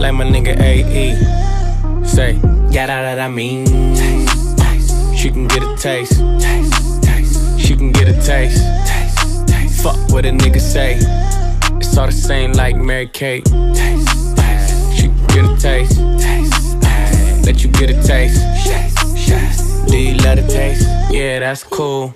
like my nigga AE. Say, yeah, that, that I mean. Taste, taste. She can get a taste. taste, taste. She can get a taste. taste, taste. Fuck what a nigga say. It's all the same like Mary Kate. Taste, taste. She can get a taste. taste, taste. Let you get a taste. Do you love the taste? Yeah, that's cool.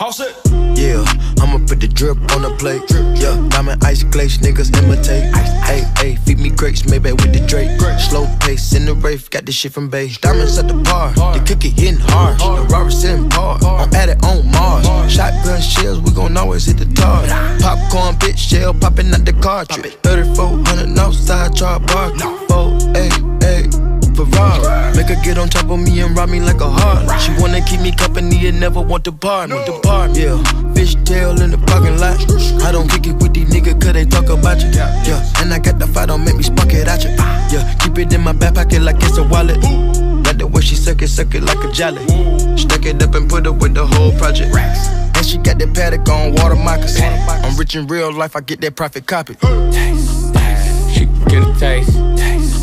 All set. Yeah, I'ma put the drip on the plate. Yeah, diamond ice glaze, niggas imitate. Hey, hey, feed me grapes, maybe with the Drake. Slow pace in the rave, got this shit from Bay. Diamonds at the bar, the cookie hitting hard. The Robert sitting par, I'm at it on Mars. Shotgun shells, we gon' always hit the tar. Popcorn, bitch, shell popping out the cartridge. 3400 outside, char bar. 4, 8, 8. Ferrari. Make her get on top of me and rob me like a heart. She wanna keep me company and never want to bar me. Depart, yeah. Fish tail in the parking lot. I don't kick it with these niggas cause they talk about you. Yeah, and I got the fight, don't make me spark it at you. Yeah, keep it in my back pocket like it's a wallet. Like the way she suck it, suck it like a jelly. Stack it up and put it with the whole project. And she got that paddock on water moccasins. I'm rich in real life, I get that profit copy. Taste, taste. She get a taste. taste, taste.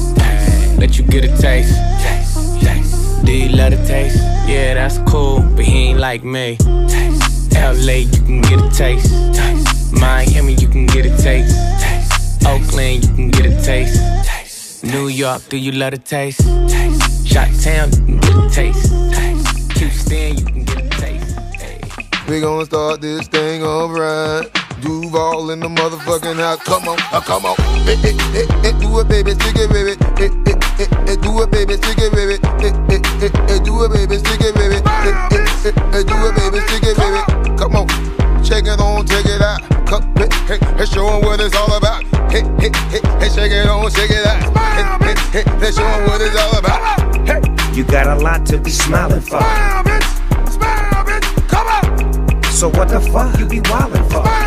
Let you get a taste. taste, taste. Do you love the taste? Yeah, that's cool, but he ain't like me. Taste, LA, you can get a taste. taste. Miami, you can get a taste. taste. Oakland, you can get a taste. taste. New York, do you love the taste? taste. Town, you can get a taste. taste. Houston, you can get a taste. Hey. We gon' start this thing alright. Duval in the motherfucking house. Come on, uh, come on. Hey, hey, hey, hey, do it, baby, stick it, baby. Hey, hey, hey, hey, do it, baby, stick it, baby. Hey, hey, hey, hey, do it, baby, stick it, baby. Hey, hey, hey, hey, do it, baby, stick it, baby. Come on, check it on, check it out. Come, hey, hey, hey, show 'em what it's all about. Hey, hey, hey, hey, shake it on, shake it out. Hey, hey, hey, hey, show 'em what it's all about. Hey. You got a lot to be smiling for. Smile, bitch. Smile, bitch. Come on. So what the fuck you be wildin' for? Smile. Smile,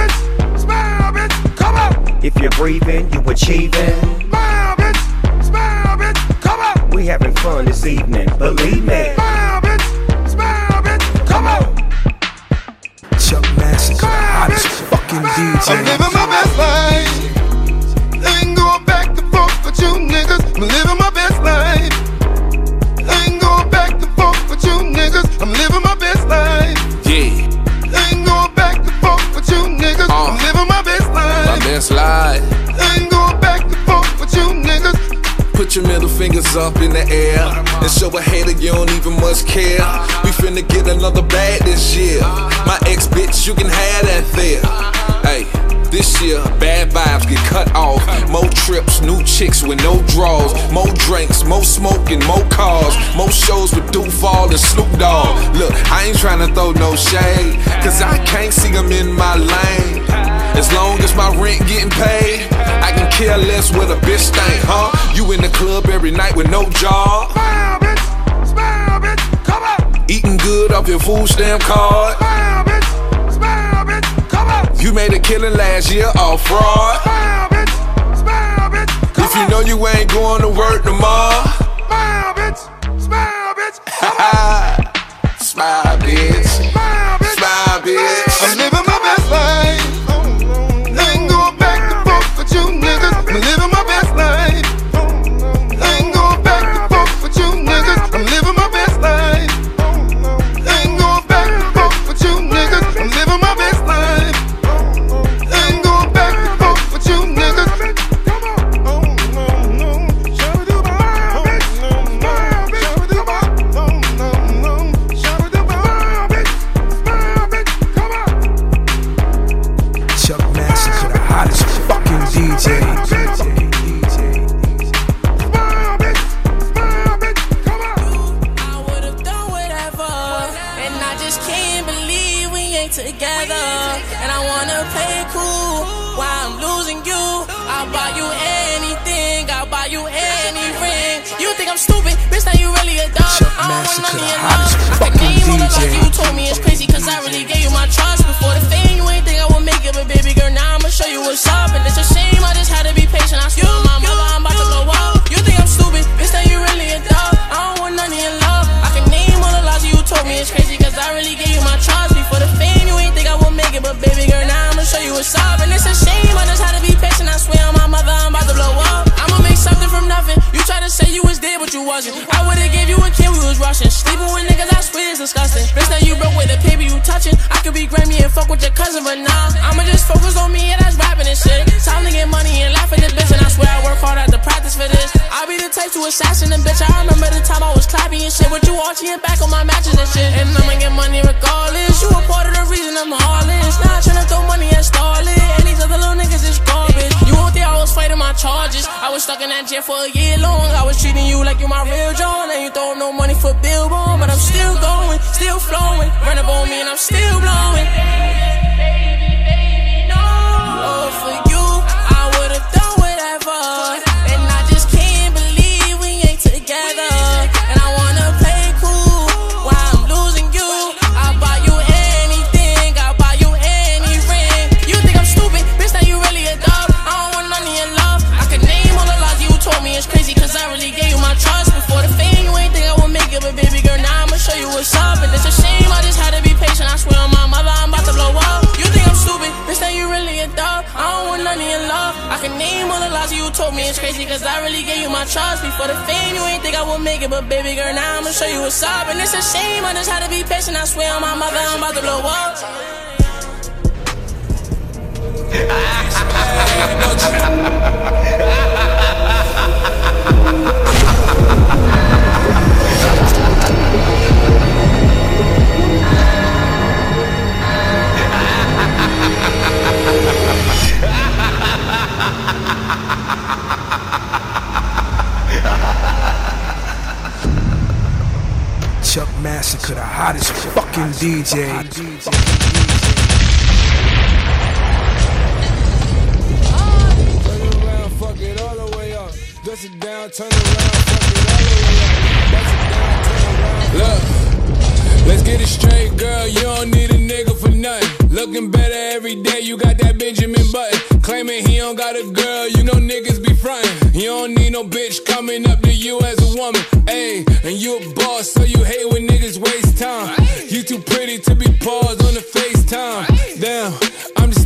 If you're breathing, you achieving. Smile, bitch. Smile, bitch. Come on. We having fun this evening, believe me. Smile, bitch. Smile, bitch. Come on. Chuck Massey, the hottest fucking DJ. I'm living my best life. Ain't going back and forth with you niggas. I'm living my life. best life. I ain't going back and forth with you niggas. Put your middle fingers up in the air and show a hater you don't even much care. We finna get another bag this year. My ex bitch, you can have that there. Hey, this year. Bad vibes get cut off. More trips, new chicks with no draws. More drinks, more smoke, and more cars. More shows with Duval and Snoop Dogg. Look, I ain't trying to throw no shade, cause I can't see them in my lane. As long as my rent getting paid, I can care less what a bitch think, huh? You in the club every night with no job. Smile, bitch. Smile, bitch. Come on. Eating good off your food stamp card. Smile, bitch. Smile, bitch. Come on. You made a killing last year off fraud. Smile, bitch. Smile, bitch. Come If you know you ain't going to work tomorrow, Smile, bitch. Smile, bitch. smile, bitch. Smile, bitch. Smile, bitch. Can name all the DJ. lies you told me it's crazy, cause I really gave you my trust before the fame. You ain't think I would make it, but baby girl, now I'ma show you what's up. And it's a shame, I just had to be patient. I swear on my mother, I'm about to blow up. You think I'm stupid, bitch? Now you really a dog. I don't want none of your love. I can name all the lies you told me it's crazy, cause I really gave you my trust before the fame. You ain't think I would make it, but baby girl, now I'ma show you what's up. Assassin a bitch. I remember the time I was clapping and shit with you arching back on my matches and shit. And I'ma get money regardless. You a part of the reason I'm heartless. Now I tryna throw money at Starlet. And these other little niggas is garbage. You won't think I was fighting my charges. I was stuck in that jail for a year long. I was treating you like you my real John. And you throw no money for billboard. But I'm still going, still flowing. Run up on me and I'm still blowing. A dog. I don't want none of your love. I can name all the lies you told me it's crazy, cause I really gave you my trust. Before the fame, you ain't think I would make it, but baby girl, now I'ma show you what's up. And it's a shame, I just had to be patient. I swear on my mother, I'm about to blow up. Chuck Massacre, the hottest fucking DJ. Turn around, fuck it all the way up. Dust it down, turn around. Look, get it straight, girl. You don't need a nigga for nothing. Looking better every day, you got that Benjamin Button. Claiming he don't got a girl, you know niggas be frontin'. You don't need no bitch coming up to you as a woman. Ayy, and you a boss, so you hate when niggas waste time. You too pretty to be paused on the FaceTime. Damn, I'm just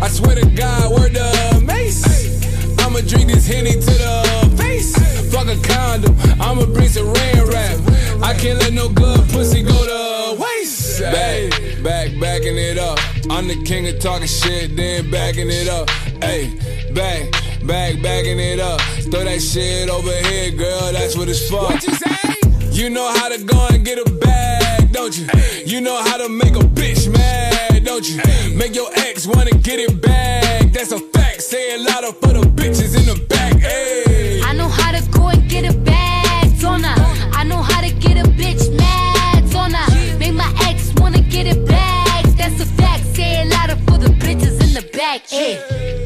I swear to God, word the mace. I'ma drink this henny to the face. Fuck a condom, I'ma bring some rain rap. I can't let no good pussy go to waste. Back, back, backing it up. I'm the king of talking shit, then backing it up. Hey, back, back, backing it up. Throw that shit over here, girl. That's what it's for. What you say? You know how to go and get a bag, don't you? You know how to make a bitch mad don't you? Make your ex wanna get it back. That's a fact. Say a lot of for the bitches in the back. Hey. I know how to go and get a bag, don't I? I know how to get a bitch mad, don't I? Make my ex wanna get it back. That's a fact. Say a lot of for the bitches in the back. Hey,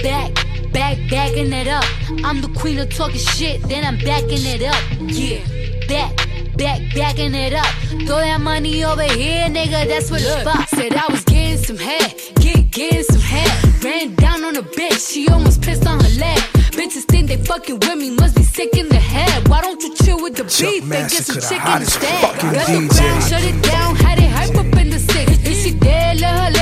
back, back, backing it up. I'm the queen of talking shit, then I'm backing it up. Yeah, back back, backing it up. Throw that money over here, nigga, that's what the for. Said I was getting some head, get, getting some head. Ran down on a bitch, she almost pissed on her leg. Bitches think they fucking with me, must be sick in the head. Why don't you chill with the beef and get some chicken instead? Got the ground, shut it down, had it hype up in the six. If she dead, let her lay, won't breathe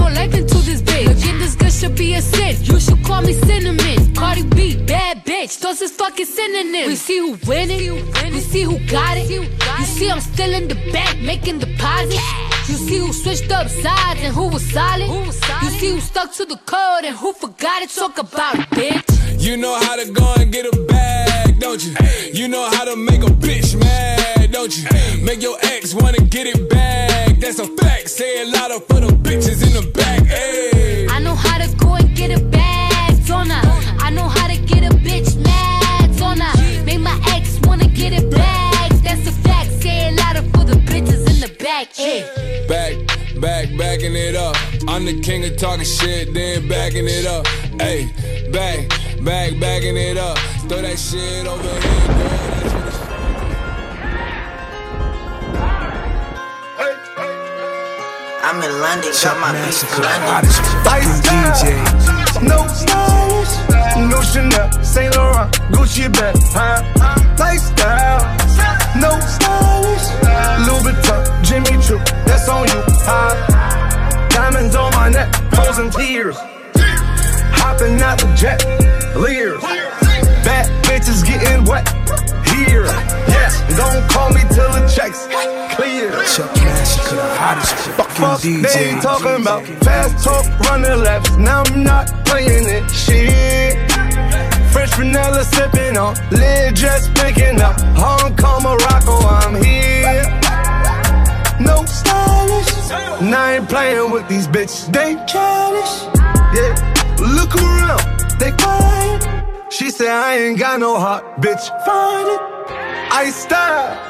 no life into this bitch. Get this good should be a sin, you should call me cinnamon. Cardi B, bad bitch, those is fucking synonyms. We see who winning, we see who got it. You see I'm still in the bank making deposits. You see who switched up sides and who was solid. You see who stuck to the code and who forgot it. Talk about it, bitch. You know how to go and get a bag, don't you? You know how to make a bitch mad, don't you? Make your ex wanna get it back. That's a fact. Say a lot of for the bitches in the back. Hey. I know how to go and get a bag, don't I? I know how to get a bitch mad, don't I? Make my ex wanna get it back. That's a fact. Say a lot of for the bitches in the back. Hey. Back, back, backing it up. I'm the king of talking shit, then backing it up. Hey, back, back, backing it up. Throw that shit over here, I'm in London, got my beats Massacre, London. hottest DJ. No stylish, no Chanel, Saint Laurent, Gucci bag, huh? Lifestyle, no stylish, Louis Vuitton, Jimmy Choo, that's on you, huh? Diamonds on my neck, frozen tears, hopping out the jet, leers, bad bitches getting wet here, yes. Don't call me till the checks clear. Chuck Massacre, the hottest fucking Fuck DJ. they talking about fast talk, running laps. Now I'm not playing it. Shit. Fresh vanilla sipping on, lid just picking up. Hong Kong, Morocco, I'm here. No stylish. Now I ain't playing with these bitches. They childish. Yeah. Look around, they quiet. She said I ain't got no heart, bitch. Find it. I style.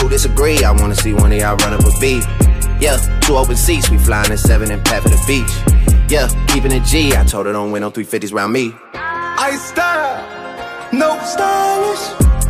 Who disagree? I wanna see one of y'all run up a. Yeah, two open seats, we flying in seven and pat for the beach. Yeah, keeping it G. I told her don't win no 350s round me. I style, no stylish.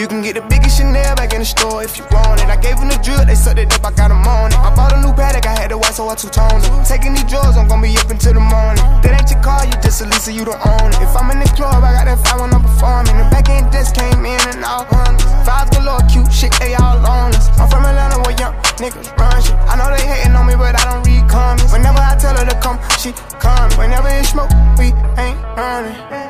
You can get the biggest Chanel back in the store if you want it. I gave them the drill, they sucked it up, I got them on it. I bought a new Patek, I had to white, so I two-toned it. Taking these drugs, I'm gonna be up until the morning. That ain't your car, you just a Lisa, you don't own it. If I'm in the club, I got that fire when I'm performing. The back end just came in and all hundreds. Five galore, cute shit, they all on us. I'm from Atlanta where young niggas run shit. I know they hating on me, but I don't read comments. Whenever I tell her to come, she come. Whenever it's smoke, we ain't running.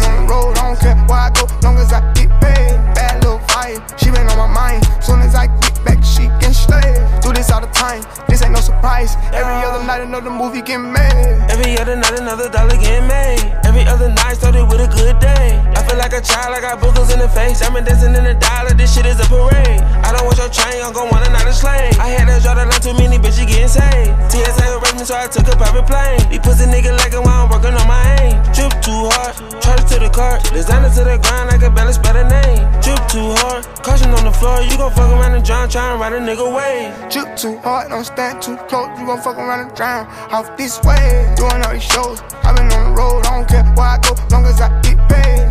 got boogers in the face. I'm dancing in the dollar, this shit is a parade. I don't want your chain, I'm gon' want another slave. I had to draw the line, too many bitches getting saved. TSA arrested me, so I took a private plane. These pussy niggas like it while I'm working on my aim. Drip too hard, charge to the cart. Designer to the grind, I can spell the name. Drip too hard, caution on the floor. You gon' fuck around and drown, try and ride a nigga wave. Drip too hard, don't stand too close. You gon' fuck around and drown. Off this way, doing all these shows. I've been on the road, I don't care where I go, long as I get paid.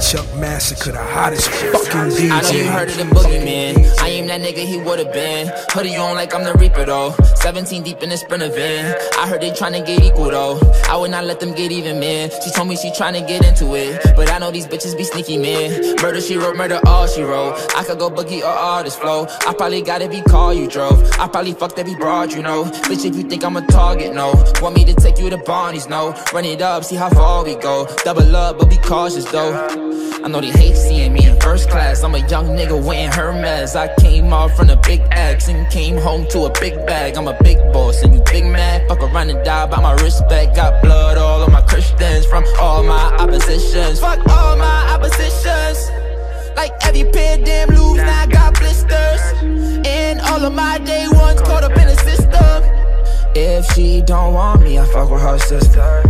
Chuck Massacre, the hottest fucking DJ. I know you heard of the boogeyman. I am that nigga he would've been. Hoodie on like I'm the Reaper though. 17 deep in the sprinter van. I heard they tryna get equal though. I would not let them get even, man. She told me she tryna get into it. But I know these bitches be sneaky, man. Murder she wrote, murder all she wrote. I could go boogie or all this flow. I probably got every car you drove. I probably fucked every broad you know. Bitch, if you think I'm a target, no. Want me to take you to Barney's, no. Run it up, see how far we go. Double up, but be cautious though. I know they hate seeing me in first class. I'm a young nigga wearing Hermes. I came off from the big X and came home to a big bag. I'm a big boss and you big mad. Fuck around and die by my respect. Got blood all on my Christians from all my oppositions. Fuck all my oppositions. Like every pair damn loops, now I got blisters. And all of my day ones caught up in the system. If she don't want me, I fuck with her sister.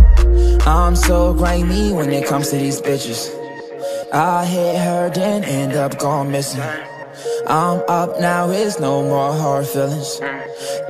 I'm so grimy when it comes to these bitches. I hit her, then end up gone missing. I'm up now, it's no more hard feelings.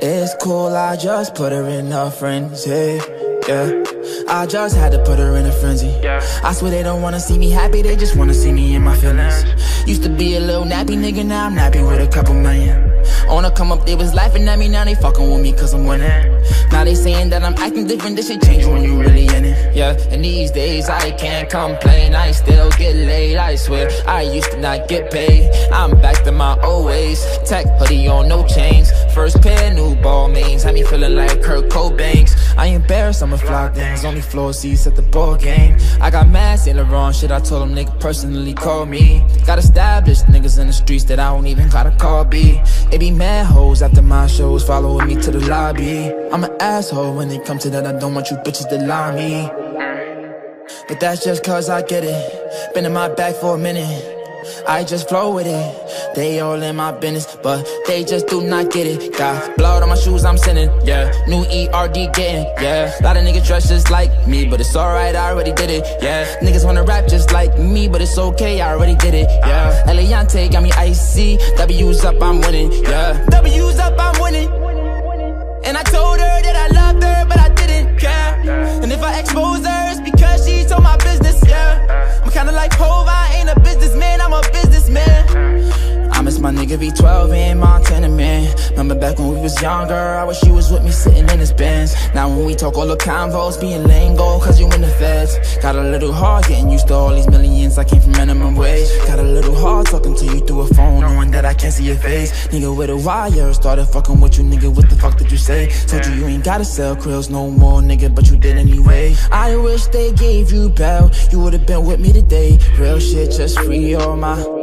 It's cool, I just put her in a frenzy. Yeah, I just had to put her in a frenzy. I swear they don't wanna see me happy, they just wanna see me in my feelings. Used to be a little nappy nigga, now I'm nappy with a couple million. Wanna come up, they was laughing at me, now they fucking with me cause I'm winning. Now they saying that I'm acting different, this shit change when you really in it. Yeah, and these days I can't complain, I still get laid, I swear. I used to not get paid, I'm back to my old ways. Tech hoodie on, no chains. First pair, new Balmains, had me feeling like Kurt Cobain's. I embarrassed, I'ma fly things, only floor seats at the ball game. I got mad, the wrong shit, I told them nigga personally call me. Got established niggas in the streets that I don't even gotta call B. It be mad hoes after my shows, following me to the lobby. I'm an asshole when it comes to that, I don't want you bitches to lie me. But that's just cause I get it. Been in my bag for a minute. I just flow with it. They all in my business, but they just do not get it. Got blood on my shoes, I'm sending, yeah. New ERD getting, yeah. Lot of niggas dress just like me, but it's alright, I already did it, yeah. Niggas wanna rap just like me, but it's okay, I already did it, yeah. Eliantte got me icy, W's up, I'm winning, yeah. W's up, I'm winning. And I told her that I loved her, but I didn't care. And if I expose her, it's because she told my business, yeah. I'm kinda like Hov, I ain't a businessman, I'm a businessman. My nigga Nigga V12 in Montana, man. Remember back when we was younger, I wish you was with me sitting in this Benz. Now when we talk all the convos, being lingo, cause you in the feds. Got a little hard getting used to all these millions, I came from minimum wage. Got a little hard talking to you through a phone, knowing that I can't see your face. Nigga with a wire, started fucking with you, nigga, what the fuck did you say? Told you you ain't gotta sell krills no more, nigga, but you did anyway. I wish they gave you bail, you would've been with me today. Real shit, just free all my.